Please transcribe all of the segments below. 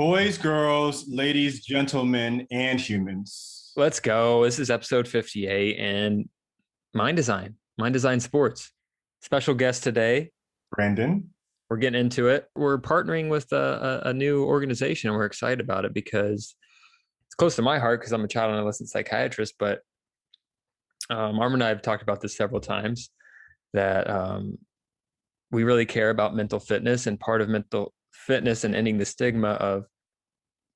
Boys, girls, ladies, gentlemen, and humans. Let's go. This is episode 58 and Mind Design, Mind Design Sports. Special guest today, Brandon. We're getting into it. We're partnering with a, a, a new organization and we're excited about it because it's close to my heart because I'm a child and adolescent psychiatrist. But um, Armin and I have talked about this several times that um, we really care about mental fitness and part of mental fitness and ending the stigma of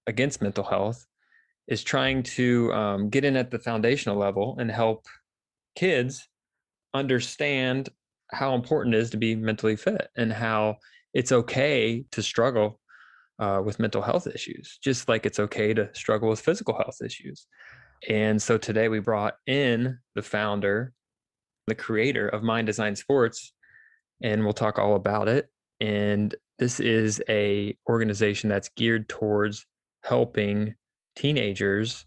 against mental health is trying to um, get in at the foundational level and help kids understand how important it is to be mentally fit and how it's okay to struggle uh, with mental health issues, just like it's okay to struggle with physical health issues. And so today we brought in the founder, the creator of Mind Design Sports, and we'll talk all about it. And this is a organization that's geared towards helping teenagers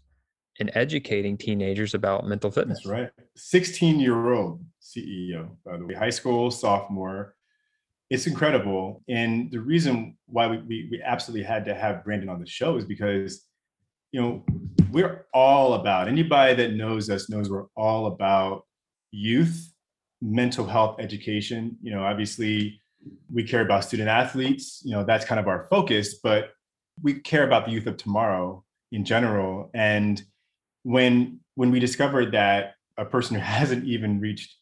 and educating teenagers about mental fitness. That's right. 16 year old CEO, by the way, high school sophomore. It's incredible. And the reason why we, we, we absolutely had to have Brandon on the show is because, you know, we're all about anybody that knows us knows we're all about youth, mental health education. You know, obviously, we care about student athletes you know that's kind of our focus but we care about the youth of tomorrow in general. And when when we discovered that a person who hasn't even reached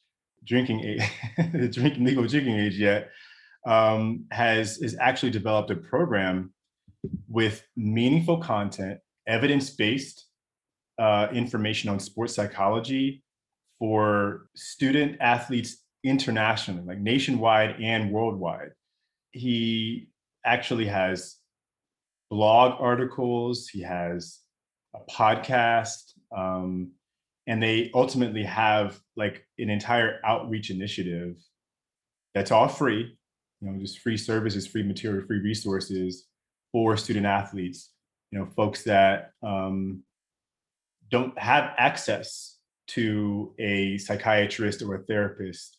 drinking age drinking legal drinking age yet um, has has actually developed a program with meaningful content evidence-based uh, information on sports psychology for student athletes internationally, like nationwide and worldwide. He actually has blog articles, he has a podcast, um, and they ultimately have like an entire outreach initiative that's all free, you know, just free services, free material, free resources for student athletes, you know, folks that um, don't have access to a psychiatrist or a therapist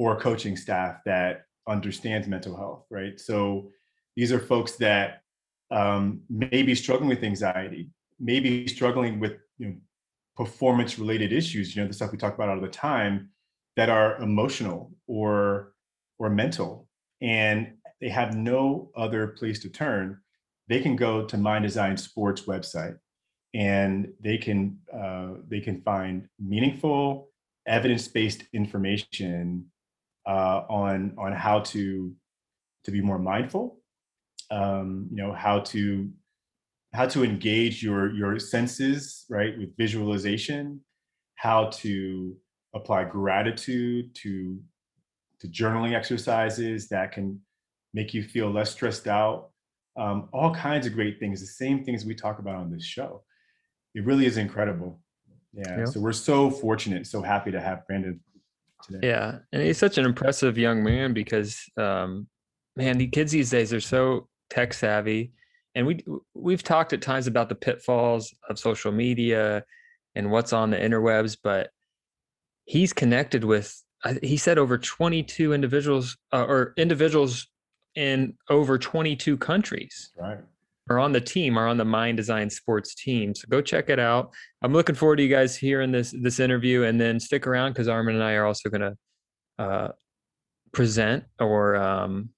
or coaching staff that understands mental health, right? So these are folks that um, may be struggling with anxiety, maybe struggling with you know, performance related issues, you know, the stuff we talk about all the time that are emotional or or mental and they have no other place to turn they can go to mind design sports website and they can uh, they can find meaningful evidence-based information uh, on on how to to be more mindful um, you know how to how to engage your your senses right with visualization how to apply gratitude to to journaling exercises that can make you feel less stressed out um, all kinds of great things the same things we talk about on this show it really is incredible yeah, yeah. so we're so fortunate so happy to have brandon today. Yeah, and he's such an impressive young man because, um, man, the kids these days are so tech savvy, and we we've talked at times about the pitfalls of social media and what's on the interwebs, but he's connected with. He said over 22 individuals uh, or individuals in over 22 countries. Right are on the team, are on the Mind Design Sports team. So go check it out. I'm looking forward to you guys hearing this this interview, and then stick around because Armin and I are also going to uh, present or um,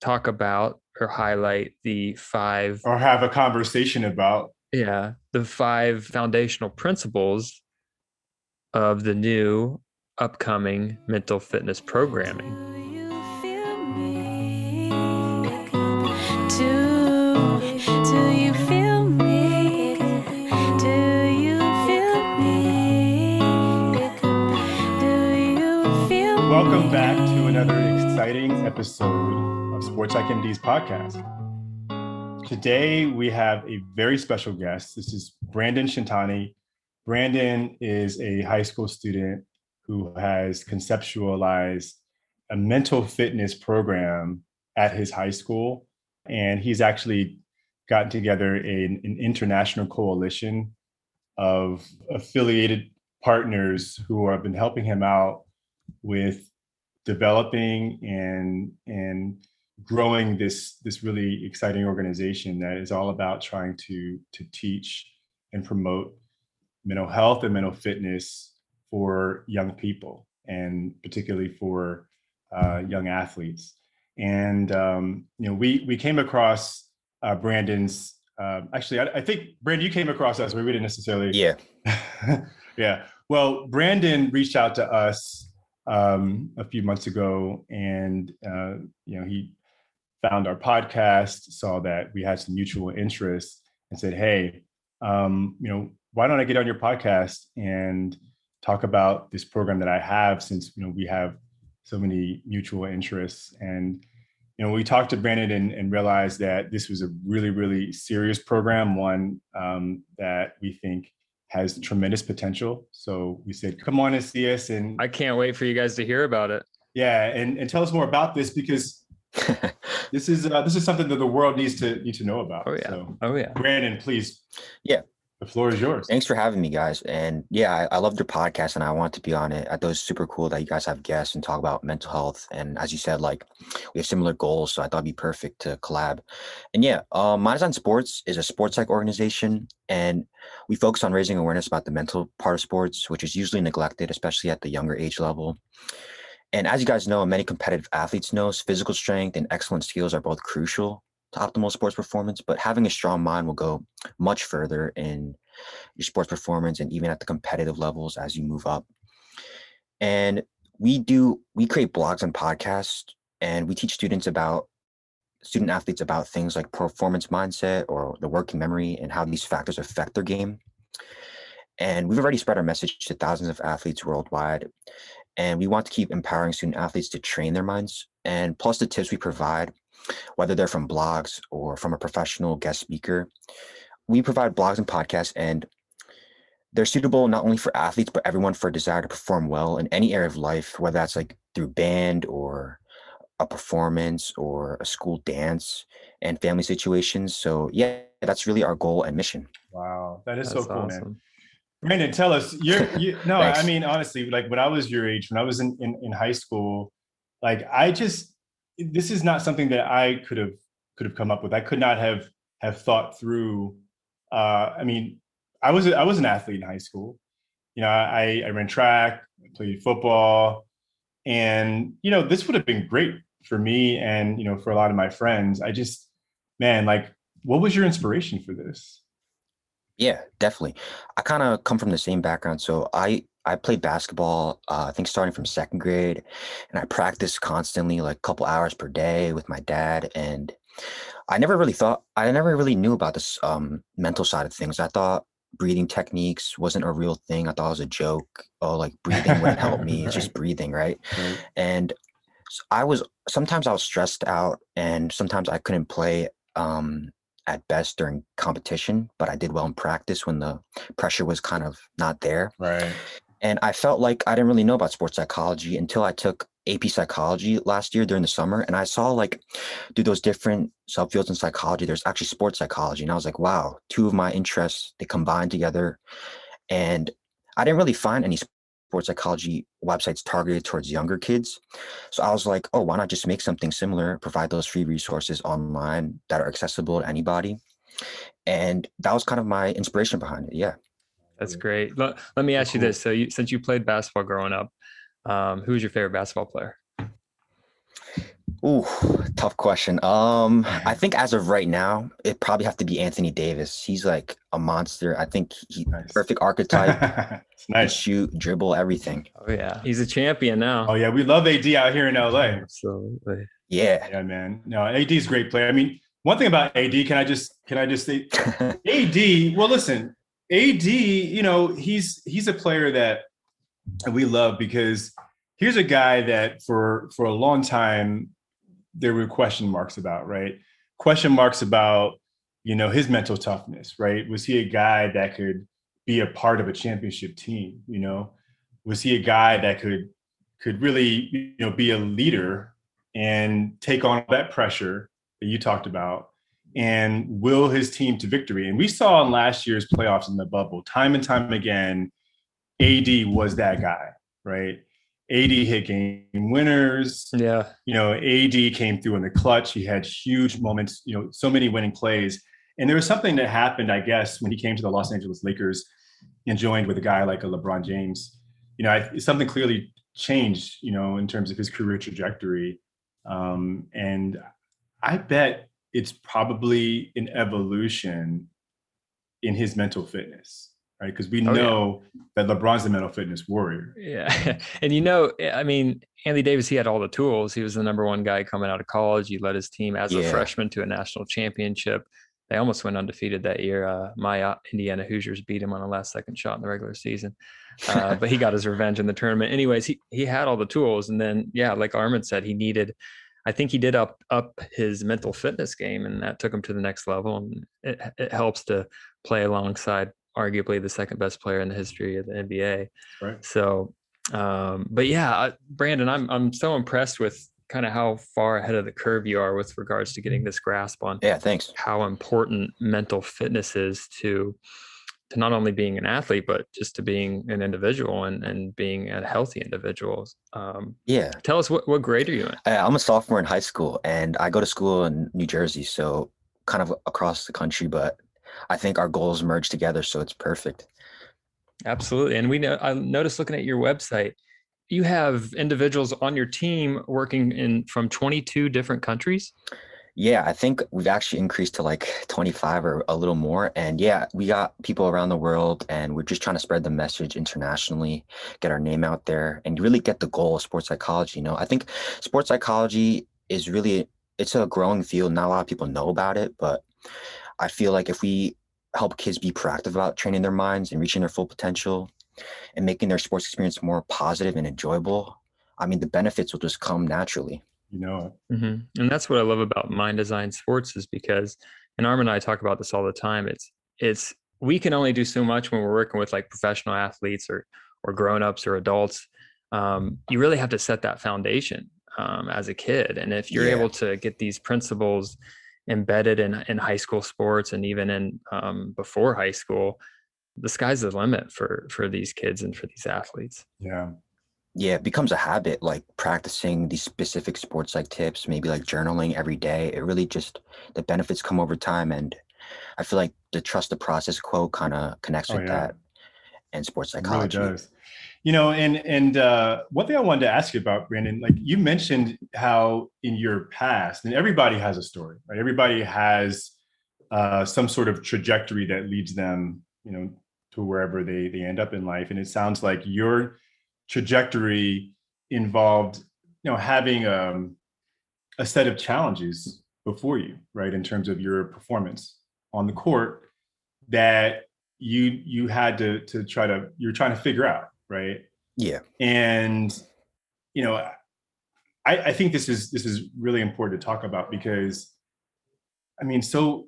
talk about or highlight the five or have a conversation about yeah the five foundational principles of the new upcoming mental fitness programming. Welcome back to another exciting episode of Sports Psych MD's podcast. Today we have a very special guest. This is Brandon Shintani. Brandon is a high school student who has conceptualized a mental fitness program at his high school. And he's actually gotten together an international coalition of affiliated partners who have been helping him out with developing and and growing this this really exciting organization that is all about trying to to teach and promote mental health and mental fitness for young people and particularly for uh, young athletes. And um, you know, we we came across uh, Brandon's. Uh, actually, I, I, think Brandon, you came across us. We didn't necessarily. Yeah. yeah. Well, Brandon reached out to us um, a few months ago, and uh, you know, he found our podcast, saw that we had some mutual interests, and said, "Hey, um, you know, why don't I get on your podcast and talk about this program that I have since you know we have so many mutual interests? And you know we talked to Brandon and, and realized that this was a really really serious program one um, that we think has tremendous potential. So we said come on and see us and I can't wait for you guys to hear about it. Yeah and, and tell us more about this because this is uh, this is something that the world needs to need to know about. Oh yeah. So, oh yeah. Brandon please. Yeah the floor is yours. Thanks for having me, guys. And yeah, I, I loved your podcast and I want to be on it. I thought it was super cool that you guys have guests and talk about mental health. And as you said, like we have similar goals. So I thought it'd be perfect to collab. And yeah, um, Minds on Sports is a sports psych organization. And we focus on raising awareness about the mental part of sports, which is usually neglected, especially at the younger age level. And as you guys know, many competitive athletes know, physical strength and excellent skills are both crucial to optimal sports performance, but having a strong mind will go much further in your sports performance and even at the competitive levels as you move up. And we do, we create blogs and podcasts and we teach students about student athletes about things like performance mindset or the working memory and how these factors affect their game. And we've already spread our message to thousands of athletes worldwide. And we want to keep empowering student athletes to train their minds. And plus, the tips we provide whether they're from blogs or from a professional guest speaker. We provide blogs and podcasts, and they're suitable not only for athletes, but everyone for a desire to perform well in any area of life, whether that's like through band or a performance or a school dance and family situations. So, yeah, that's really our goal and mission. Wow, that is that's so cool, awesome. man. Brandon, tell us. You're you, no, I mean honestly, like when I was your age, when I was in, in in high school, like I just this is not something that I could have could have come up with. I could not have have thought through. Uh, I mean, I was I was an athlete in high school. You know, I, I ran track, played football, and you know, this would have been great for me and you know for a lot of my friends. I just, man, like, what was your inspiration for this? Yeah, definitely. I kind of come from the same background. So I I played basketball, uh, I think starting from second grade, and I practiced constantly, like a couple hours per day with my dad. And I never really thought, I never really knew about this um, mental side of things. I thought breathing techniques wasn't a real thing. I thought it was a joke. Oh, like breathing wouldn't help me. right. It's just breathing, right? right? And I was sometimes I was stressed out, and sometimes I couldn't play um, at best during competition, but I did well in practice when the pressure was kind of not there. Right. And I felt like I didn't really know about sports psychology until I took AP psychology last year during the summer. And I saw like do those different subfields in psychology. There's actually sports psychology. And I was like, wow, two of my interests, they combine together. And I didn't really find any sports psychology websites targeted towards younger kids. So I was like, oh, why not just make something similar, provide those free resources online that are accessible to anybody. And that was kind of my inspiration behind it. Yeah. That's great. Let, let me ask you this. So you, since you played basketball growing up, um, who's your favorite basketball player? Ooh, tough question. Um, I think as of right now, it probably have to be Anthony Davis. He's like a monster. I think he nice. perfect archetype. nice. Shoot, dribble, everything. Oh yeah, he's a champion now. Oh yeah, we love AD out here in LA. Absolutely. Yeah. Yeah, man. No, AD's a great player. I mean, one thing about AD, can I just can I just say AD? Well, listen, AD, you know, he's he's a player that we love because here's a guy that for for a long time there were question marks about, right? Question marks about, you know, his mental toughness, right? Was he a guy that could be a part of a championship team, you know? Was he a guy that could could really, you know, be a leader and take on that pressure that you talked about and will his team to victory. And we saw in last year's playoffs in the bubble, time and time again, AD was that guy, right? AD hit game winners. Yeah. You know, AD came through in the clutch. He had huge moments, you know, so many winning plays. And there was something that happened, I guess, when he came to the Los Angeles Lakers and joined with a guy like a LeBron James. You know, I, something clearly changed, you know, in terms of his career trajectory. Um, and I bet it's probably an evolution in his mental fitness right? Because we oh, know yeah. that LeBron's a mental fitness warrior. Yeah. And you know, I mean, Anthony Davis, he had all the tools. He was the number one guy coming out of college. He led his team as yeah. a freshman to a national championship. They almost went undefeated that year. Uh, my uh, Indiana Hoosiers beat him on a last second shot in the regular season. Uh, but he got his revenge in the tournament. Anyways, he, he had all the tools. And then, yeah, like Armin said, he needed, I think he did up up his mental fitness game and that took him to the next level. And it, it helps to play alongside arguably the second best player in the history of the NBA. Right. So, um, but yeah, Brandon, I'm I'm so impressed with kind of how far ahead of the curve you are with regards to getting this grasp on. Yeah, thanks. How important mental fitness is to to not only being an athlete but just to being an individual and, and being a healthy individual um, yeah tell us what, what grade are you in i'm a sophomore in high school and i go to school in new jersey so kind of across the country but I think our goals merge together, so it's perfect. Absolutely, and we know. I noticed looking at your website, you have individuals on your team working in from 22 different countries. Yeah, I think we've actually increased to like 25 or a little more. And yeah, we got people around the world and we're just trying to spread the message internationally, get our name out there and really get the goal of sports psychology. You know, I think sports psychology is really it's a growing field. Not a lot of people know about it, but I feel like if we help kids be proactive about training their minds and reaching their full potential and making their sports experience more positive and enjoyable, I mean, the benefits will just come naturally. You know mm-hmm. And that's what I love about mind design sports is because, and Armin and I talk about this all the time. It's, it's, we can only do so much when we're working with like professional athletes or, or grown-ups or adults. Um, you really have to set that foundation um, as a kid. And if you're yeah. able to get these principles embedded in in high school sports and even in um, before high school the sky's the limit for for these kids and for these athletes yeah yeah it becomes a habit like practicing these specific sports like tips maybe like journaling every day. It really just the benefits come over time and i feel like the trust the process quote kind of connects oh, with yeah. that and sports psychology. really you know and and uh, one thing i wanted to ask you about brandon like you mentioned how in your past and everybody has a story right? Everybody has uh, some sort of trajectory that leads them you know to wherever they they end up in life and it sounds like your trajectory involved you know having um, a set of challenges before you right in terms of your performance on the court that you you had to to try to you're trying to figure out right? Yeah. And you know, I, I think this is this is really important to talk about because I mean, so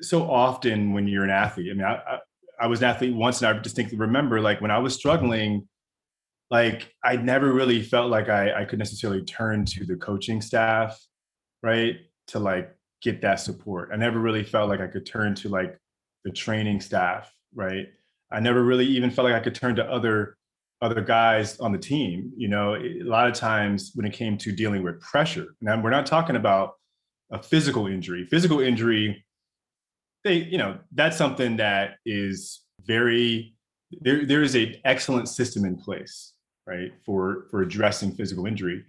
so often when you're an athlete, I mean, I, I, I was an athlete once, and I distinctly remember like when I was struggling, like I never really felt like I, I could necessarily turn to the coaching staff, right, to like get that support. I never really felt like I could turn to like the training staff, right. I never really even felt like I could turn to other other guys on the team. You know, a lot of times when it came to dealing with pressure, now we're not talking about a physical injury. Physical injury, they, you know, that's something that is very there. There is an excellent system in place, right, for for addressing physical injury.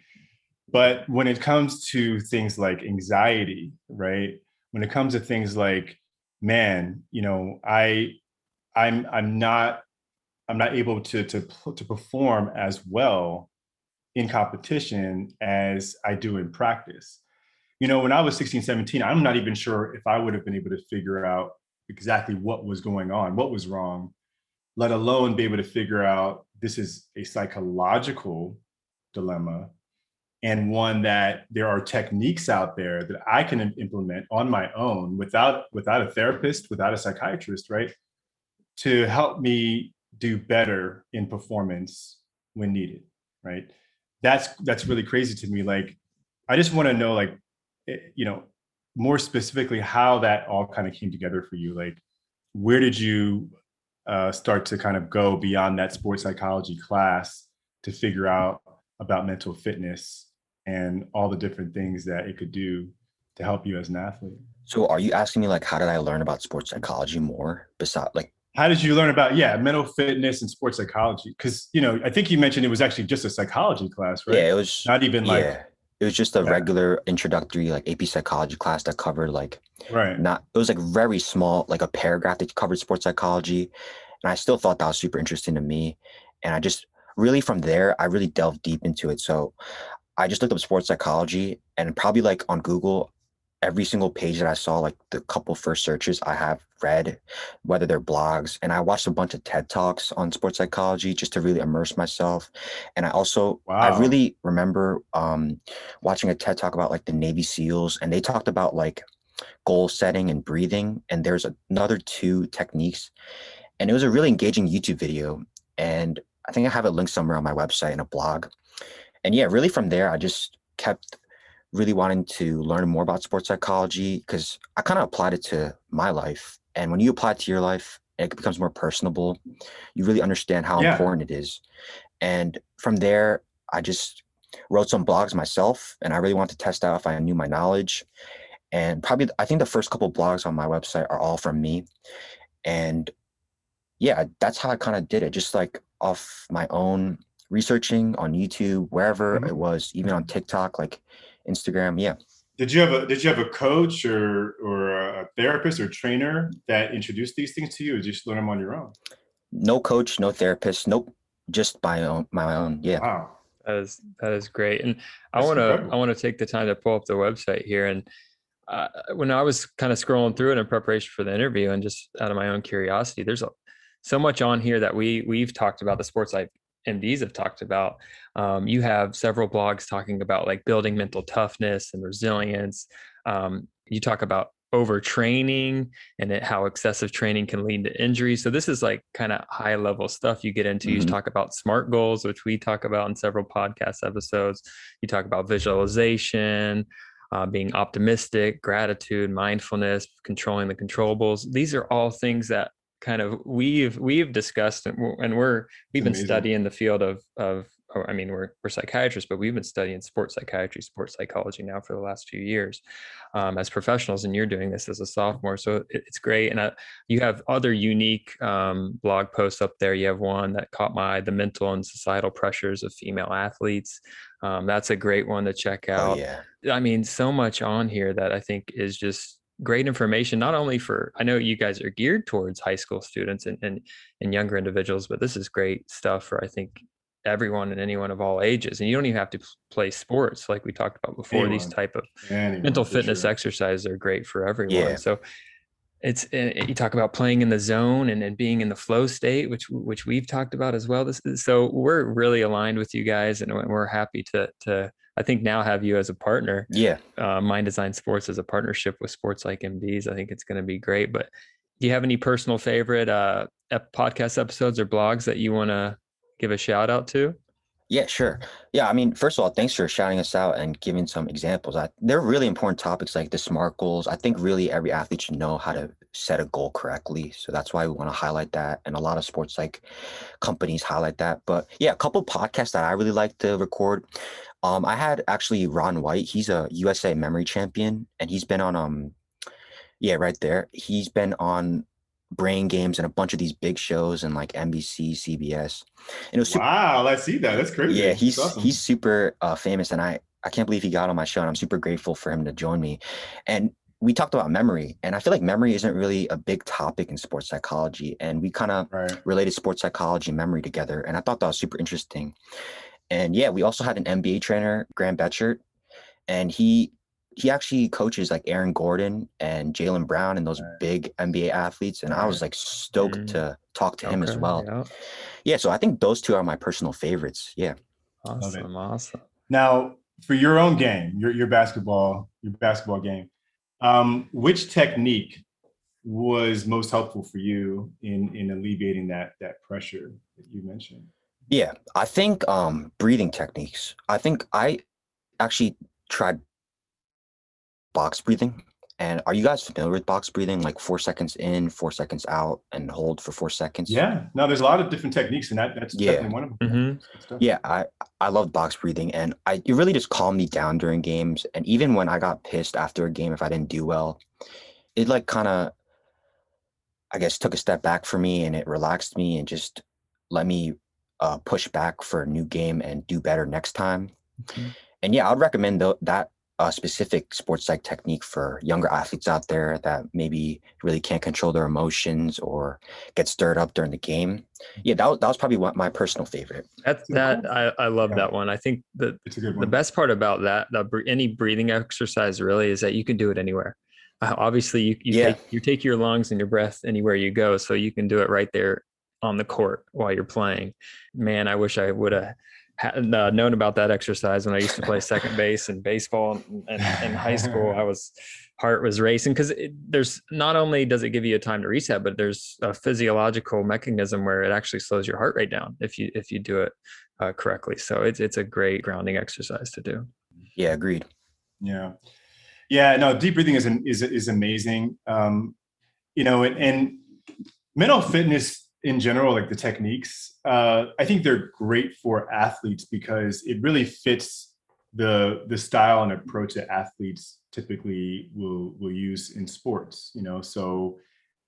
But when it comes to things like anxiety, right, when it comes to things like, man, you know, I, I'm I'm not I'm not able to to to perform as well in competition as I do in practice. You know, when I was 16, 17, I'm not even sure if I would have been able to figure out exactly what was going on, what was wrong, let alone be able to figure out this is a psychological dilemma and one that there are techniques out there that I can implement on my own without without a therapist, without a psychiatrist, right? To help me do better in performance when needed right that's that's really crazy to me like i just want to know like eh, you know more specifically how that all kind of came together for you like where did you uh, start to kind of go beyond that sports psychology class to figure out about mental fitness and all the different things that it could do to help you as an athlete. So are you asking me like how did I learn about sports psychology more besides like how did you learn about yeah mental fitness and sports psychology because you know i think you mentioned it was actually just a psychology class right yeah it was not even like yeah. It was just a yeah. regular introductory like ap psychology class that covered like right not it was like very small like a paragraph that covered sports psychology and i still thought that was super interesting to me and i just really from there i really delved deep into it so i just looked up sports psychology and probably like on google every single page that I saw, like the couple first searches I have read, whether they're blogs, and I watched a bunch of TED Talks on sports psychology just to really immerse myself. And I also, wow. I really remember um, watching a TED Talk about like the Navy SEALs, and they talked about like goal setting and breathing. And there's another two techniques. And it was a really engaging YouTube video. And I think I have it linked somewhere on my website in a blog. And yeah, really from there, I just kept really wanting to learn more about sports psychology because I kind of applied it to my life. And when you apply it to your life, it becomes more personable. You really understand how yeah. important it is. And from there, I just wrote some blogs myself and I really wanted to test out if I knew my knowledge. And probably, I think the first couple blogs on my website are all from me. And yeah, that's how I kind of did it, just like off my own researching on YouTube, wherever mm-hmm. it was, even on TikTok. Like Instagram. Yeah. Did you have a Did you have a coach or or a therapist or trainer that introduced these things to you, or just learn them on your own? No coach, no therapist. Nope. Just my own. My own. Yeah. Wow. That is that is great, and I want to I want to take the time to pull up the website here. And uh, when I was kind of scrolling through it in preparation for the interview, and just out of my own curiosity, there's a, so much on here that we we've talked about the sports psych MDs have talked about. Um, you have several blogs talking about like building mental toughness and resilience. Um, you talk about overtraining and it, how excessive training can lead to injury. So this is like kind of high level stuff you get into. Mm-hmm. You talk about SMART goals, which we talk about in several podcast episodes. You talk about visualization, uh, being optimistic, gratitude, mindfulness, controlling the controllables. These are all things that kind of we've we've discussed and we're, and we're we've been studying the field of of or, I mean we're we're psychiatrists but we've been studying sports psychiatry sports psychology now for the last few years um, as professionals and you're doing this as a sophomore so it, it's great and uh, you have other unique um, blog posts up there. You have one that caught my eye the mental and societal pressures of female athletes um, that's a great one to check oh, out. oh, yeah. I mean so much on here that I think is just great information not only for i know you guys are geared towards high school students and, and and younger individuals but this is great stuff for i think everyone and anyone of all ages and you don't even have to play sports like we talked about before anyone. these type of anyone, mental fitness sure. exercises are great for everyone yeah. so it's eh, eh, you talk about playing in the zone and, and being in the flow state which which we've talked about as well this so we're really aligned with you guys and we're happy to to I think now have you as a partner. Yeah. Uh, Mind Design Sports as a partnership with Sports Psych MDs. I think it's going to be great. But do you have any personal favorite uh, podcast episodes or blogs that you want to give a shout out to? Yeah, sure. Yeah, I mean, first of all, thanks for shouting us out and giving some examples. I, they're really important topics like the SMART goals. I think really every athlete should know how to set a goal correctly. So that's why we want to highlight that. And a lot of sports psych companies highlight that. But yeah, a couple podcasts that I really like to record. Um, I had actually Ron White. He's a USA memory champion, and he's been on um, yeah, right there. He's been on Brain Games and a bunch of these big shows and like NBC, CBS. And it was super, wow, I see that. That's crazy. Yeah, he's awesome. he's super uh, famous, and I I can't believe he got on my show, and I'm super grateful for him to join me. And we talked about memory, and I feel like memory isn't really a big topic in sports psychology, and we kind of right. related sports psychology and memory together, and I thought that was super interesting. And yeah, we also had an NBA trainer, Graham Betchart, and he he actually coaches like Aaron Gordon and Jaylen Brown and those right. big NBA athletes. And I was like stoked mm-hmm. to talk to okay. him as well. Yeah. yeah. So I think those two are my personal favorites. Yeah. Awesome. Awesome. Now, for your own game, your, your basketball, your basketball game, um, which technique was most helpful for you in in alleviating that that pressure that you mentioned? Yeah, I think um, breathing techniques. I think I actually tried box breathing, And are you guys familiar with box breathing? Like four seconds in, four seconds out, and hold for four seconds. Yeah, no, there's a lot of different techniques, and that that's Yeah. definitely one of them. Mhm. Yeah, I I love box breathing, and I it really just calmed me down during games. And even when I got pissed after a game if I didn't do well, it like kind of, I guess, took a step back for me, and it relaxed me and just let me uh, push back for a new game and do better next time. Mhm. And yeah, I'd recommend tho- that uh, specific sports psych technique for younger athletes out there that maybe really can't control their emotions or get stirred up during the game. Yeah, that, wa- that was probably what my personal favorite. That So that. I, I love Yeah. that one. I think that It's a good the best part about that, the, any breathing exercise really is that you can do it anywhere. Uh, obviously, you you Yeah. take you take your lungs and your breath anywhere you go, so you can do it right there on the court while you're playing. Man, I wish I would have had uh, known about that exercise when I used to play second base and baseball in, in, in high school. I was heart was racing because there's not only does it give you a time to reset, but there's a physiological mechanism where it actually slows your heart rate down if you if you do it uh, correctly. So it's it's a great grounding exercise to do. Yeah, agreed. Yeah, yeah. No, deep breathing is is is amazing. Um, you know, and, and mental fitness in general, like the techniques, uh, I think they're great for athletes because it really fits the the style and approach that athletes typically will will use in sports. You know, so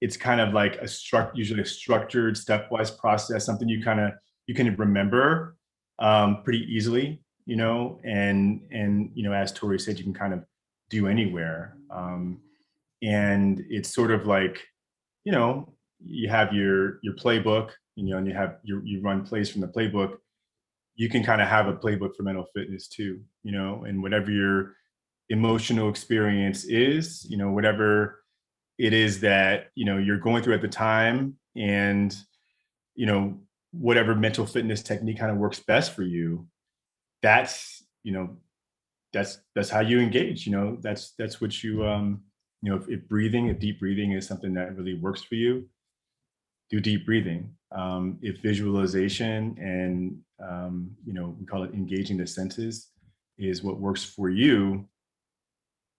it's kind of like a struct usually a structured stepwise process, something you kind of you can remember um, pretty easily. You know, and and you know, as Tori said, you can kind of do anywhere. Um, and it's sort of like, you know, you have your your playbook, you know, and you have your you run plays from the playbook. You can kind of have a playbook for mental fitness too, you know, and whatever your emotional experience is, you know, whatever it is that you know you're going through at the time, and you know whatever mental fitness technique kind of works best for you. That's you know that's that's how you engage you know that's that's what you um you know if, if breathing if deep breathing is something that really works for you do deep breathing. Um if visualization and um you know we call it engaging the senses is what works for you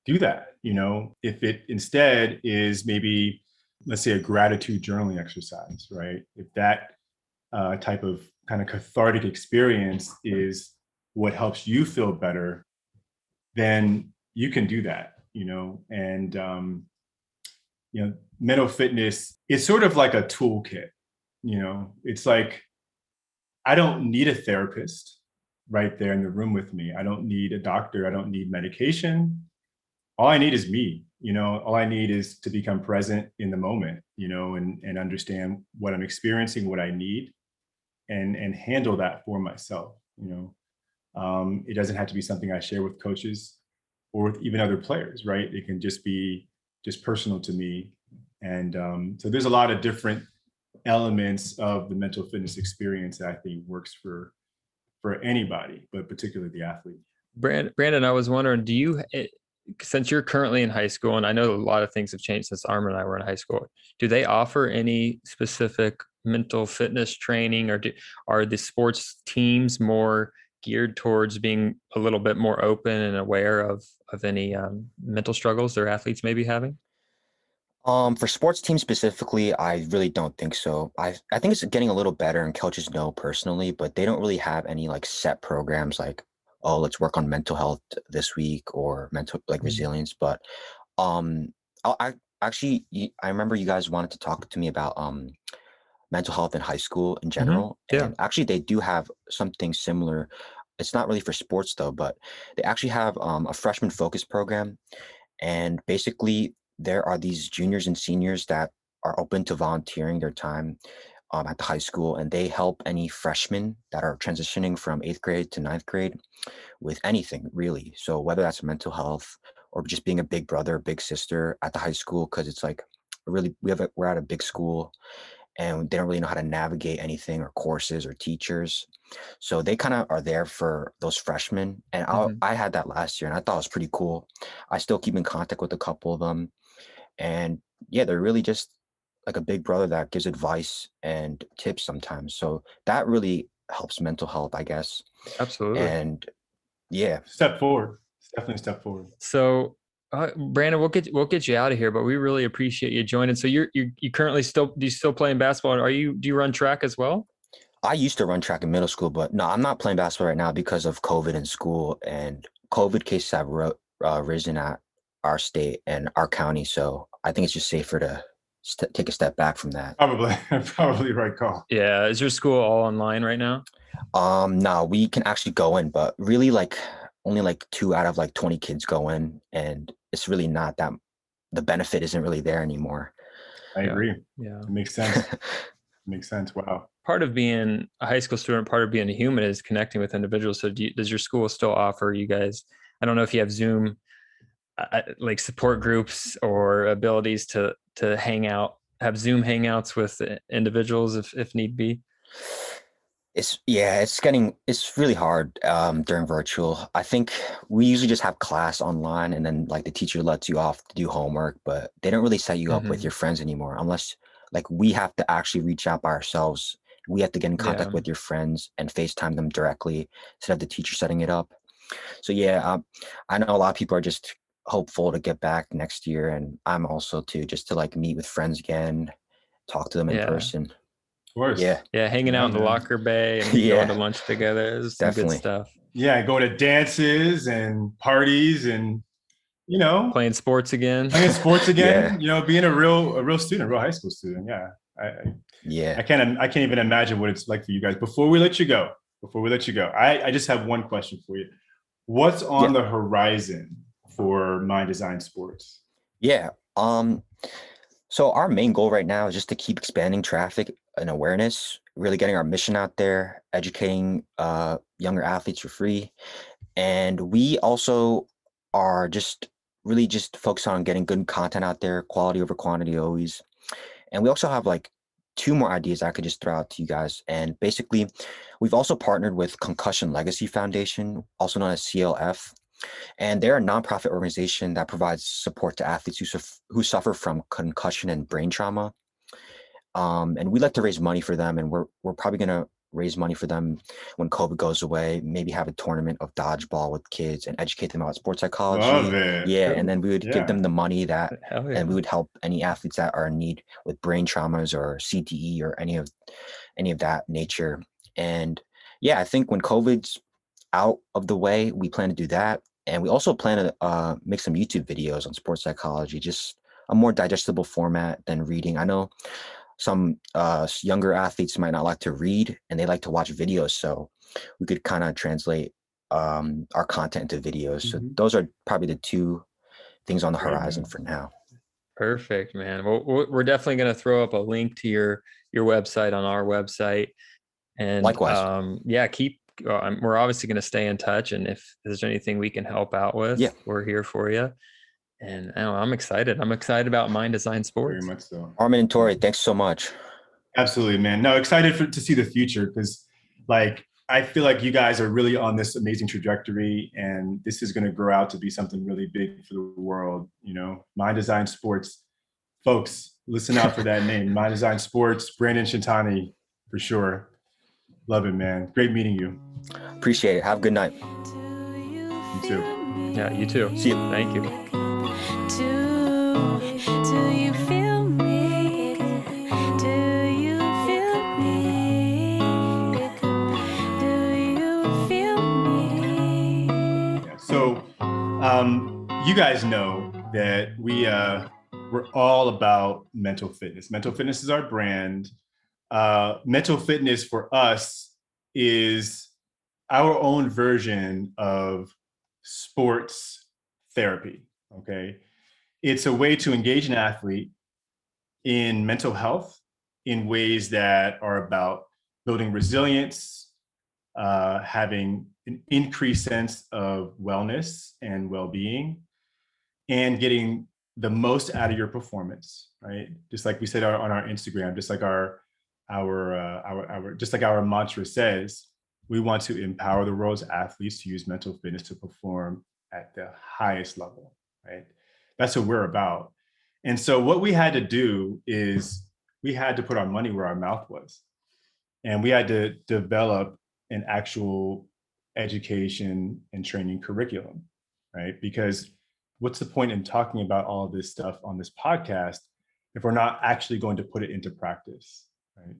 do that you know? If it instead is maybe let's say a gratitude journaling exercise right? If that uh, type of kind of cathartic experience is what helps you feel better then you can do that, you know. And um, you know, mental fitness is sort of like a toolkit. You know, it's like I don't need a therapist right there in the room with me. I don't need a doctor. I don't need medication. All I need is me. You know, all I need is to become present in the moment. You know, and and understand what I'm experiencing, what I need, and and handle that for myself. You know, um, it doesn't have to be something I share with coaches or with even other players, right? It can just be just personal to me. And um, so there's a lot of different elements of the mental fitness experience that I think works for for anybody, but particularly the athlete. Brandon, I was wondering, do you, eh, since you're currently in high school, and I know a lot of things have changed since Armin and I were in high school, do they offer any specific mental fitness training, or do, are the sports teams more geared towards being a little bit more open and aware of of any um, mental struggles their athletes may be having? Um, for sports teams specifically, I really don't think so. I I think it's getting a little better, and coaches know personally, but they don't really have any like set programs like, oh, let's work on mental health this week or mental like Mhm. resilience. But um, I, I actually I remember you guys wanted to talk to me about um mental health in high school in general, yeah. and actually they do have something similar. It's not really for sports though, but they actually have um, a freshman focus program, and basically there are these juniors and seniors that are open to volunteering their time um, at the high school and they help any freshmen that are transitioning from eighth grade to ninth grade with anything really. So whether that's mental health or just being a big brother big sister at the high school because it's like really we have a, we're at a big school and they don't really know how to navigate anything or courses or teachers. So they kind of are there for those freshmen and I, Mhm. I had that last year and i thought it was pretty cool. I still keep in contact with a couple of them and yeah they're really just like a big brother that gives advice and tips sometimes so that really helps mental health i guess Absolutely. and yeah Step forward. It's definitely step forward. So Uh, Brandon, we'll get we'll get you out of here, but we really appreciate you joining. So you're you you currently still do you still playing basketball? Are you do you run track as well? I used to run track in middle school, but no, I'm not playing basketball right now because of COVID in school and COVID cases have ro- uh, risen at our state and our county. So I think it's just safer to st- take a step back from that. Probably, probably right call. Yeah. Is your school all online right now? Um, no, we can actually go in, but really like only like two out of like 20 kids go in and it's really not that the benefit isn't really there anymore. I Yeah. agree. Yeah. It makes sense. makes sense. Wow. Part of being a high school student, part of being a human is connecting with individuals. So do you, does your school still offer you guys? I don't know if you have Zoom, uh, like support groups or abilities to to hang out, have Zoom hangouts with individuals if if need be. It's yeah, it's getting it's really hard um during virtual. I think we usually just have class online and then like the teacher lets you off to do homework, but they don't really set you up with Mhm. your friends anymore unless like we have to actually reach out by ourselves. We have to get in contact Yeah. with your friends and FaceTime them directly instead of the teacher setting it up. So yeah, um, I know a lot of people are just hopeful to get back next year and I'm also too just to like meet with friends again, talk to them in Yeah. person. Of course. Yeah. Yeah, hanging Yeah, out in the locker bay and Yeah. going to lunch together is Definitely. good stuff. Yeah. Go to dances and parties and you know Playing sports again. playing sports again. Yeah. You know, being a real a real student, a real high school student. Yeah. I, I Yeah. I can't I can't even imagine what it's like for you guys. Before we let you go, before we let you go, I, I just have one question for you. What's on the horizon for Mind Design Sports? Yeah. Um so our main goal right now is just to keep expanding traffic and awareness, really getting our mission out there, educating uh younger athletes for free. And we also are just really just focused on getting good content out there, quality over quantity always. And we also have like two more ideas I could just throw out to you guys. And basically, we've also partnered with Concussion Legacy Foundation, also known as CLF. And they're a nonprofit organization that provides support to athletes who, suf- who suffer from concussion and brain trauma. Um, and we like to raise money for them, and we're we're probably gonna raise money for them when COVID goes away. Maybe have a tournament of dodgeball with kids and educate them about sports psychology. Love it. Yeah, and then we would Yeah. give them the money that yeah. and we would help any athletes that are in need with brain traumas or CTE or any of any of that nature. And yeah, I think when COVID's out of the way, we plan to do that. And we also plan to uh, make some YouTube videos on sports psychology, just a more digestible format than reading. I know some uh, younger athletes might not like to read and they like to watch videos. So we could kind of translate um, our content into videos. So Mhm. those are probably the two things on the horizon for now. Perfect, man. Well, we're we're definitely going to throw up a link to your your website on our website, and Likewise. um, yeah, keep. I'm- we're obviously going to stay in touch, and if there's anything we can help out with, Yeah. we're here for you. And I know, i'm excited. I'm excited about Mind Design Sports. Very Sports. much so. Armin and Tori, thanks so much. Absolutely, man. No, excited for, to see the future because, like, I feel like you guys are really on this amazing trajectory, and this is going to grow out to be something really big for the world. You know, Mind Design Sports, folks, listen out for that name, Mind Design Sports. Brandon Shintani, for sure. Love it, man. Great meeting you. Appreciate it. Have a good night. You too. Yeah, you too. See you. Thank you. Do, do you feel me? Do you feel me? Do you feel me? So, um, you guys know that we uh, we're all about mental fitness. Mental fitness is our brand. Uh, mental fitness for us is our own version of sports therapy. Okay, it's a way to engage an athlete in mental health in ways that are about building resilience, uh, having an increased sense of wellness and well-being, and getting the most out of your performance. Right, just like we said on our Instagram, just like our our uh, our our just like our mantra says, we want to empower the world's athletes to use mental fitness to perform at the highest level. Right, that's what we're about. And so what we had to do is we had to put our money where our mouth was. And we had to develop an actual education and training curriculum, right? Because what's the point in talking about all this stuff on this podcast if we're not actually going to put it into practice, right?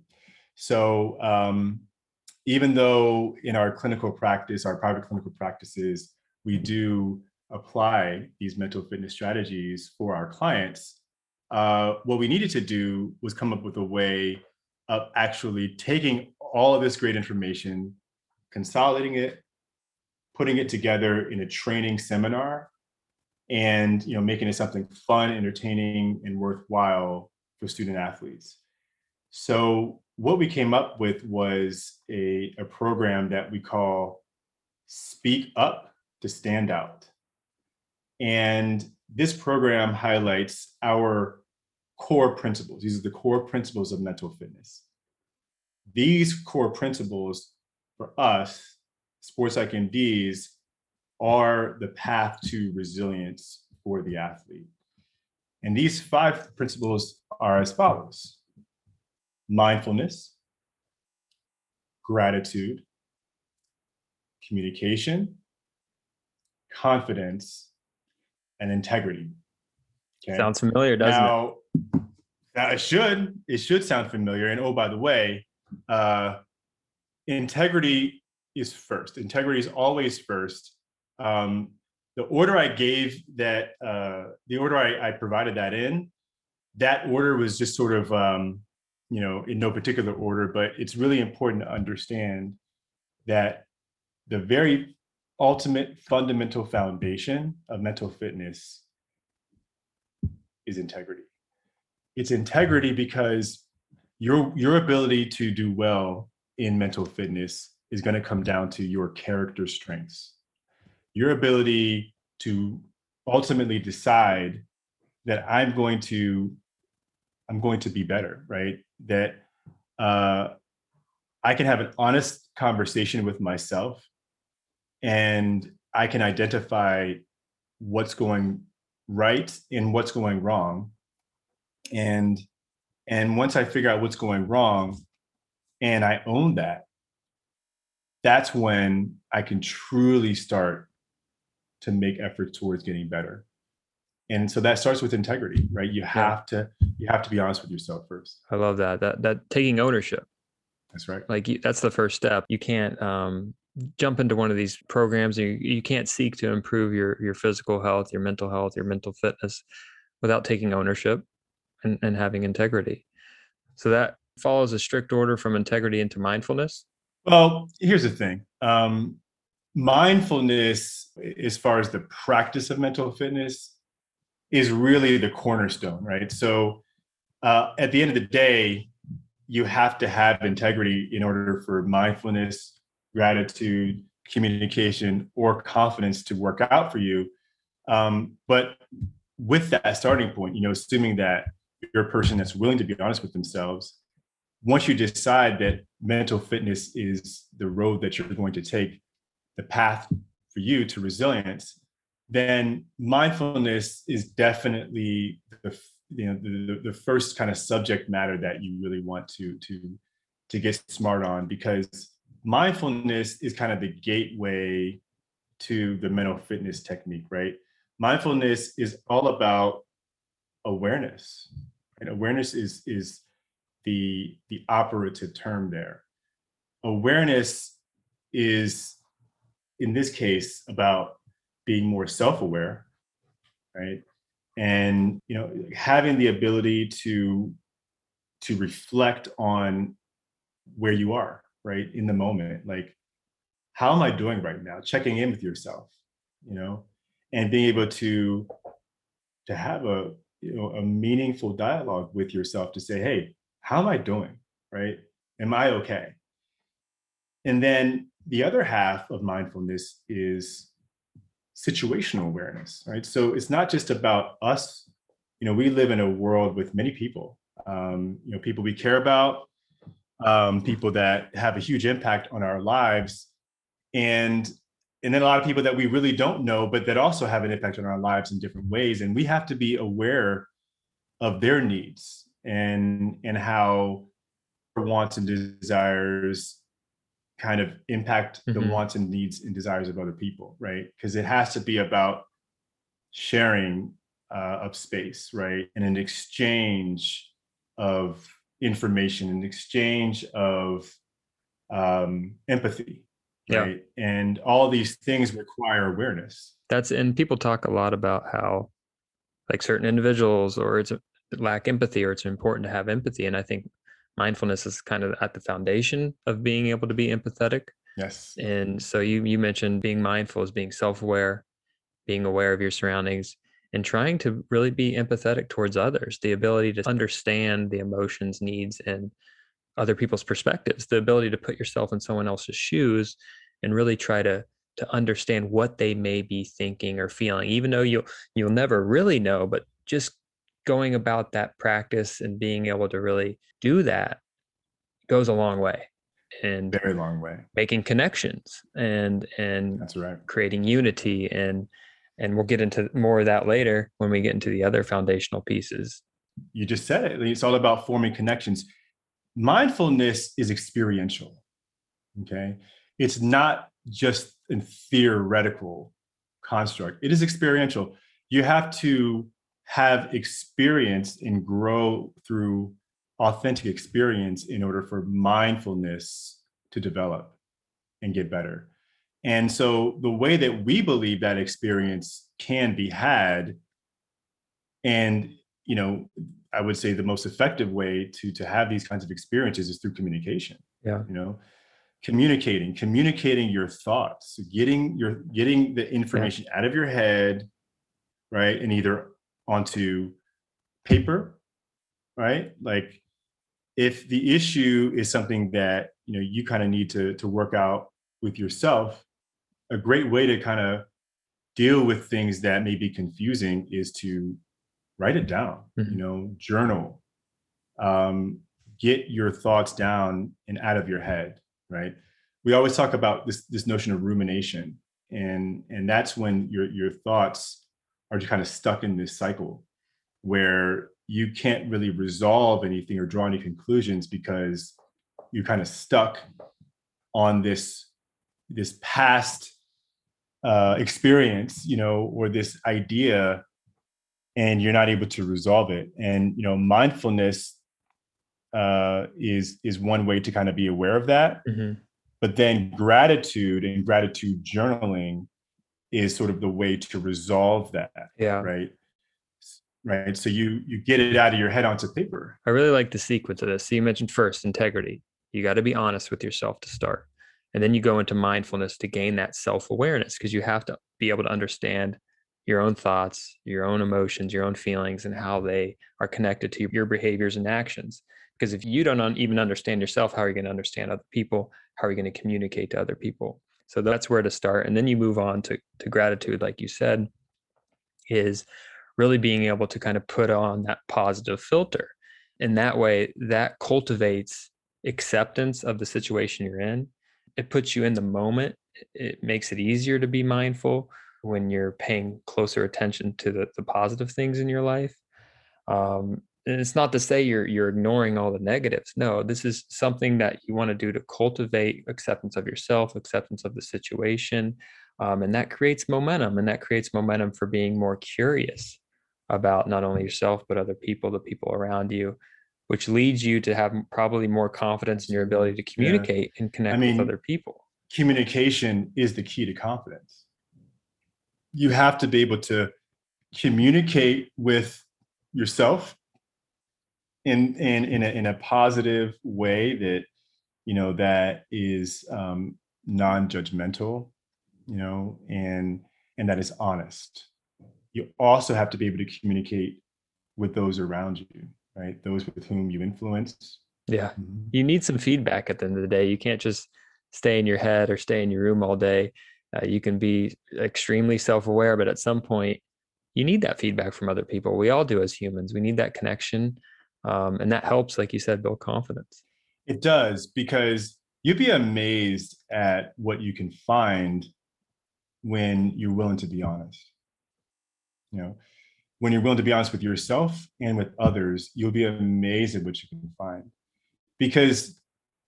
So um, even though in our clinical practice, our private clinical practices, we do apply these mental fitness strategies for our clients, uh, what we needed to do was come up with a way of actually taking all of this great information, consolidating it, putting it together in a training seminar, and you know making it something fun, entertaining, and worthwhile for student athletes. So what we came up with was a, a program that we call Speak Up to Stand Out. And this program highlights our core principles. These are the core principles of mental fitness. These core principles for us, Sports Psych MDs, are the path to resilience for the athlete. And these five principles are as follows mindfulness, gratitude, communication, confidence, and integrity. Okay. Sounds familiar, doesn't it? now, now it should it should sound familiar. And oh, by the way, uh, integrity is first. Integrity is always first. Um, the order I gave that uh, the order I, I provided that in, that order was just sort of um, you know in no particular order, but it's really important to understand that the very ultimate fundamental foundation of mental fitness is integrity. It's integrity because your your ability to do well in mental fitness is going to come down to your character strengths. Your ability to ultimately decide that I'm going to I'm going to be better, right? That uh, I can have an honest conversation with myself and I can identify what's going right and what's going wrong. And and once I figure out what's going wrong and I own that, that's when I can truly start to make efforts towards getting better. And so that starts with integrity, right? You have to you have to be honest with yourself first. I love that. That that taking ownership. That's right. Like you, that's the first step. You can't um, jump into one of these programs. You you can't seek to improve your your physical health, your mental health, your mental fitness without taking ownership and, and having integrity. So that follows a strict order from integrity into mindfulness. Well, here's the thing. Um, mindfulness, as far as the practice of mental fitness, is really the cornerstone, right? So, uh, at the end of the day, you have to have integrity in order for mindfulness, gratitude, communication, or confidence to work out for you. Um, but with that starting point, you know, assuming that you're a person that's willing to be honest with themselves, once you decide that mental fitness is the road that you're going to take, the path for you to resilience, then mindfulness is definitely the you know the, the first kind of subject matter that you really want to to to get smart on because mindfulness is kind of the gateway to the mental fitness technique right? Mindfulness is all about awareness and awareness is is the the operative term there. Awareness is in this case about being more self-aware right? And you know having the ability to to reflect on where you are right in the moment like how am i doing right now? Checking in with yourself you know and being able to to have a you know a meaningful dialogue with yourself to say hey how am i doing? Right? Am i okay? And then the other half of mindfulness is situational awareness, right? So it's not just about us. You know, we live in a world with many people. Um, you know, people we care about, um, people that have a huge impact on our lives, and and then a lot of people that we really don't know, but that also have an impact on our lives in different ways. And we have to be aware of their needs and and how wants and desires kind of impact the Mhm. wants and needs and desires of other people, right? Because it has to be about sharing uh, of space, right? And an exchange of information, an exchange of um, empathy, Yeah. right? And all these things require awareness. That's and people talk a lot about how like certain individuals or it's lack empathy or it's important to have empathy. And I think mindfulness is kind of at the foundation of being able to be empathetic. Yes. And so you you mentioned being mindful is being self-aware, being aware of your surroundings and trying to really be empathetic towards others, the ability to understand the emotions, needs and other people's perspectives, the ability to put yourself in someone else's shoes and really try to to understand what they may be thinking or feeling even though you'll you'll never really know but just going about that practice and being able to really do that goes a long way and Very long way. making connections and and That's right. creating unity and and we'll get into more of that later when we get into the other foundational pieces You just said it. It's all about forming connections. Mindfulness is experiential. Okay. It's not just a theoretical construct, it is experiential. You have to have experience and grow through authentic experience in order for mindfulness to develop and get better. And so the way that we believe that experience can be had and you know i would say the most effective way to to have these kinds of experiences is through communication Yeah. you know communicating communicating your thoughts getting your getting the information out of your head right and either onto paper right? Like if the issue is something that you know you kind of need to to work out with yourself a great way to kind of deal with things that may be confusing is to write it down Mhm. you know journal. Um, get your thoughts down and out of your head right? We always talk about this this notion of rumination and and that's when your your thoughts are just kind of stuck in this cycle where you can't really resolve anything or draw any conclusions because you're kind of stuck on this this past uh, experience, you know, or this idea, and you're not able to resolve it. And you know, mindfulness uh, is is one way to kind of be aware of that. Mhm. But then gratitude and gratitude journaling is sort of the way to resolve that, yeah right? Right. So you you get it out of your head onto paper. I really like the sequence of this. So you mentioned first integrity. You got to be honest with yourself to start. And then you go into mindfulness to gain that self awareness because you have to be able to understand your own thoughts, your own emotions, your own feelings, and how they are connected to your behaviors and actions. Because if you don't un- even understand yourself, how are you going to understand other people? How are you going to communicate to other people? So that's where to start. And then you move on to, to gratitude, like you said, is really being able to kind of put on that positive filter and that way that cultivates acceptance of the situation you're in it puts you in the moment it makes it easier to be mindful when you're paying closer attention to the, the positive things in your life um, it's not to say you're you're ignoring all the negatives. No this is something that you want to do to cultivate acceptance of yourself acceptance of the situation um, and that creates momentum and that creates momentum for being more curious about not only yourself but other people the people around you which leads you to have probably more confidence in your ability to communicate and connect mean, with other people. communication is the key to confidence. You have to be able to communicate with yourself in in in a, in a positive way that you know that is um, non-judgmental, you know, and and that is honest. You also have to be able to communicate with those around you, right? Those with whom you influence. yeah. You need some feedback at the end of the day. You can't just stay in your head or stay in your room all day. Uh, you can be extremely self-aware but at some point you need that feedback from other people. We all do as humans. We need that connection um, and that helps like you said build confidence It does because you'd be amazed at what you can find when you're willing to be honest. You know, when you're willing to be honest with yourself and with others, you'll be amazed at what you can find. Because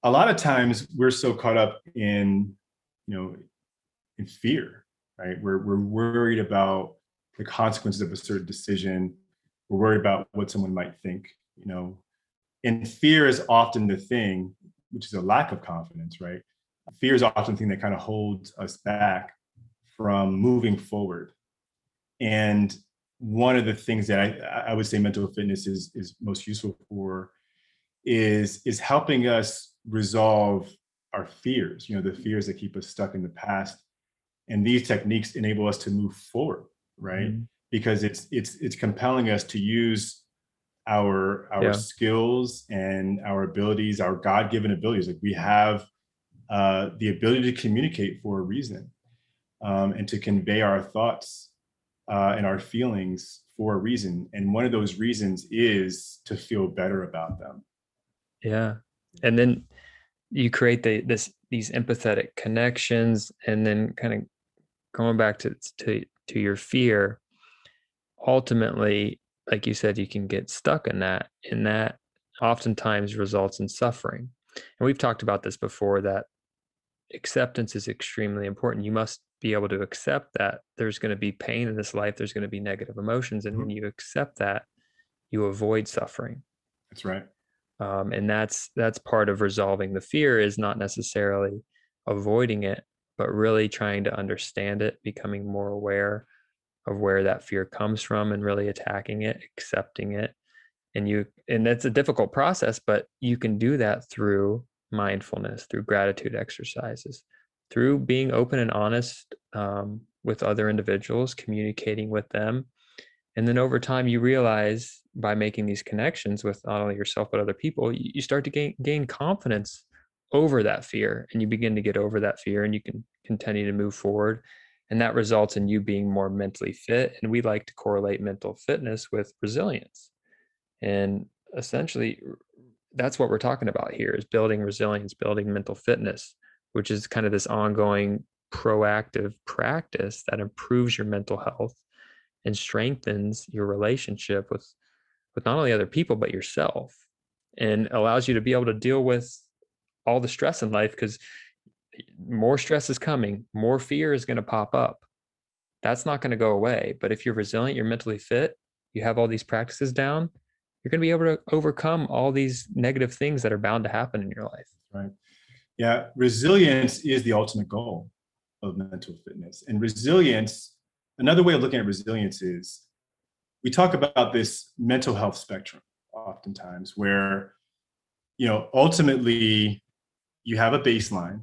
a lot of times we're so caught up in, you know, in fear, right? We're we're worried about the consequences of a certain decision. We're worried about what someone might think, you know. And fear is often the thing, which is a lack of confidence, right? Fear is often the thing that kind of holds us back from moving forward. And one of the things that I, I would say mental fitness is is most useful for is is helping us resolve our fears, you know, the fears that keep us stuck in the past. And these techniques enable us to move forward, right? Mhm. Because it's it's it's compelling us to use our our Yeah. skills and our abilities, our God-given abilities. Like we have uh, the ability to communicate for a reason um, and to convey our thoughts uh, and our feelings for a reason. And one of those reasons is to feel better about them. Yeah. And then you create the this these empathetic connections and then kind of going back to to to your fear ultimately like you said you can get stuck in that and that oftentimes results in suffering. And we've talked about this before that acceptance is extremely important. You must be able to accept that there's going to be pain in this life there's going to be negative emotions and when you accept that you avoid suffering. That's right. um, and that's that's part of resolving the fear is not necessarily avoiding it but really trying to understand it becoming more aware of where that fear comes from and really attacking it accepting it. And you and that's a difficult process but you can do that through mindfulness through gratitude exercises through being open and honest um, with other individuals communicating with them. And then over time you realize by making these connections with not only yourself but other people you, you start to gain gain confidence over that fear and you begin to get over that fear and you can continue to move forward and that results in you being more mentally fit and we like to correlate mental fitness with resilience. And essentially that's what we're talking about here is building resilience building mental fitness which is kind of this ongoing proactive practice that improves your mental health and strengthens your relationship with with not only other people but yourself and allows you to be able to deal with all the stress in life because more stress is coming more fear is going to pop up that's not going to go away but if you're resilient you're mentally fit you have all these practices down you're going to be able to overcome all these negative things that are bound to happen in your life Right. Yeah. Resilience is the ultimate goal of mental fitness. And resilience, another way of looking at resilience is we talk about this mental health spectrum oftentimes where, you know, ultimately you have a baseline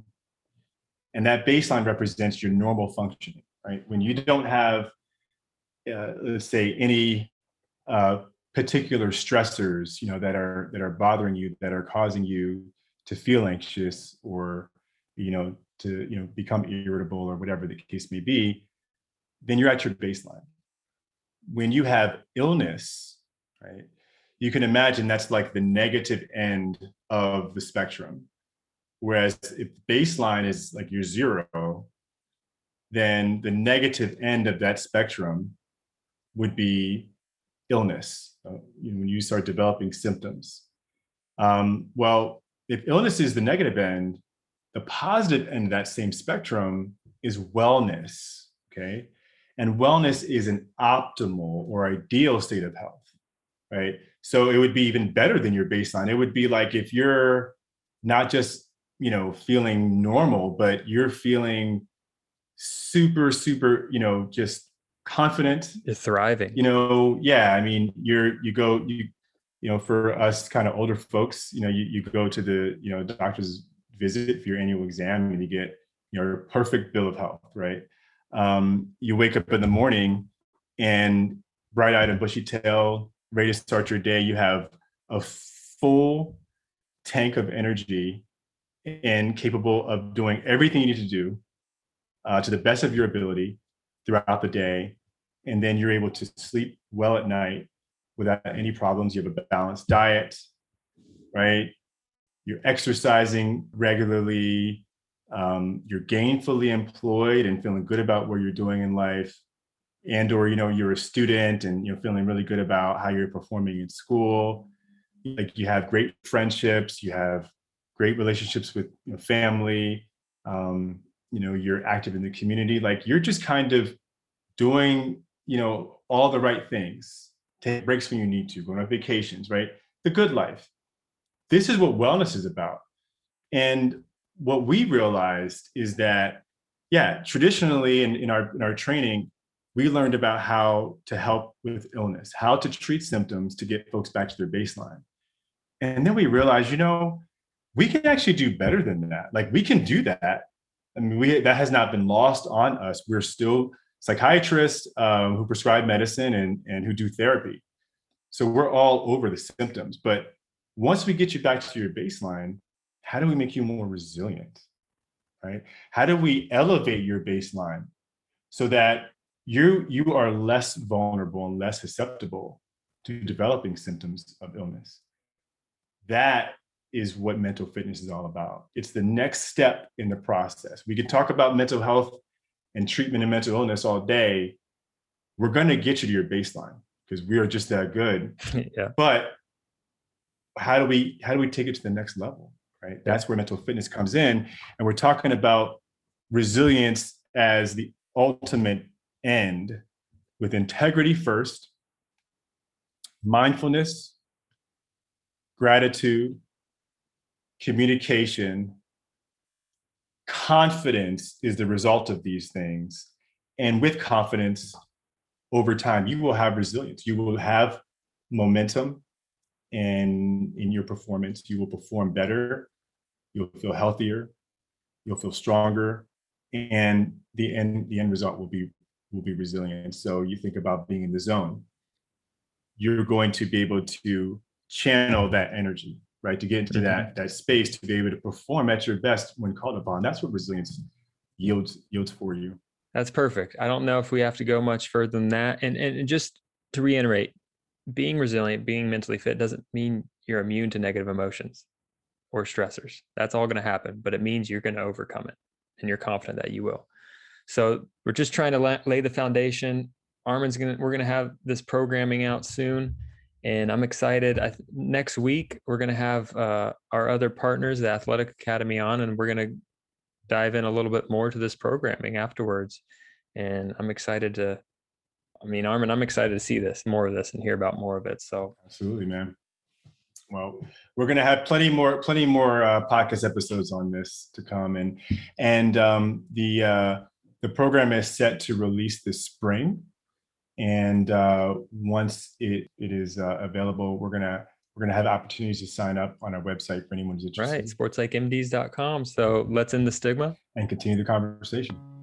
and that baseline represents your normal functioning, right? When you don't have, uh, let's say, any uh, particular stressors, you know, that are that are bothering you, that are causing you to feel anxious or, you know, to you know become irritable or whatever the case may be, then you're at your baseline. When you have illness, right? You can imagine that's like the negative end of the spectrum. Whereas if baseline is like your zero, then the negative end of that spectrum would be illness uh, you know, when you start developing symptoms. Um, well, if illness is the negative end, the positive end of that same spectrum is wellness. Okay. And wellness is an optimal or ideal state of health, right? So it would be even better than your baseline. It would be like if you're not just, you know, feeling normal, but you're feeling super, super, you know, just confident, you're thriving. You know yeah i mean you're you go you you know for us kind of older folks you know you, you go to the you know doctor's visit for your annual exam and you get your perfect bill of health right? Um, you wake up in the morning and bright-eyed and bushy tail ready to start your day you have a full tank of energy and capable of doing everything you need to do uh, to the best of your ability throughout the day. And then you're able to sleep well at night without any problems. You have a balanced diet right? You're exercising regularly. Um, you're gainfully employed and feeling good about what you're doing in life. And or you know you're a student and you're feeling really good about how you're performing in school. Like you have great friendships. You have great relationships with you know, family um, you know you're active in the community like you're just kind of doing you know, all the right things, take breaks when you need to, go on vacations, right? The good life. This is what wellness is about. And what we realized is that, yeah, traditionally in, in our in our training, we learned about how to help with illness, how to treat symptoms to get folks back to their baseline. And then we realized, you know, we can actually do better than that. Like we can do that. I mean, we that has not been lost on us. We're still psychiatrists um, who prescribe medicine and, and who do therapy. So we're all over the symptoms. But once we get you back to your baseline, how do we make you more resilient? Right? How do we elevate your baseline so that you you are less vulnerable and less susceptible to developing symptoms of illness? That is what mental fitness is all about. It's the next step in the process. We can talk about mental health and treatment and mental illness all day. We're going to get you to your baseline because we are just that good. yeah. But how do we how do we take it to the next level? Right. That's where mental fitness comes in, and we're talking about resilience as the ultimate end, with integrity first, mindfulness, gratitude, communication, confidence is the result of these things. And with confidence, over time, you will have resilience. You will have momentum and in your performance. You will perform better. You'll feel healthier. You'll feel stronger. And the end, the end result will be will be resilient. So you think about being in the zone. You're going to be able to channel that energy right? To get into Mhm. that that space to be able to perform at your best when called upon. That's what resilience yields yields for you. That's perfect. I don't know if we have to go much further than that. And and just to reiterate, being resilient, being mentally fit doesn't mean you're immune to negative emotions or stressors. That's all going to happen, but it means you're going to overcome it and you're confident that you will. So we're just trying to la- lay the foundation. Armin's going to we're going to have this programming out soon and I'm excited. I, next week we're going to have uh, our other partners, the Athletic Academy, on, and we're going to dive in a little bit more to this programming afterwards. And I'm excited to. I mean, Armin, I'm excited to see this, more of this, and hear about more of it. So Absolutely, man. Well, we're gonna have plenty more, plenty more uh, podcast episodes on this to come, and and um, the uh, the program is set to release this spring, and uh, once it it is uh, available, we're gonna we're gonna have opportunities to sign up on our website for anyone who's interested right, sportspsychmds.com. So let's end the stigma. and continue the conversation.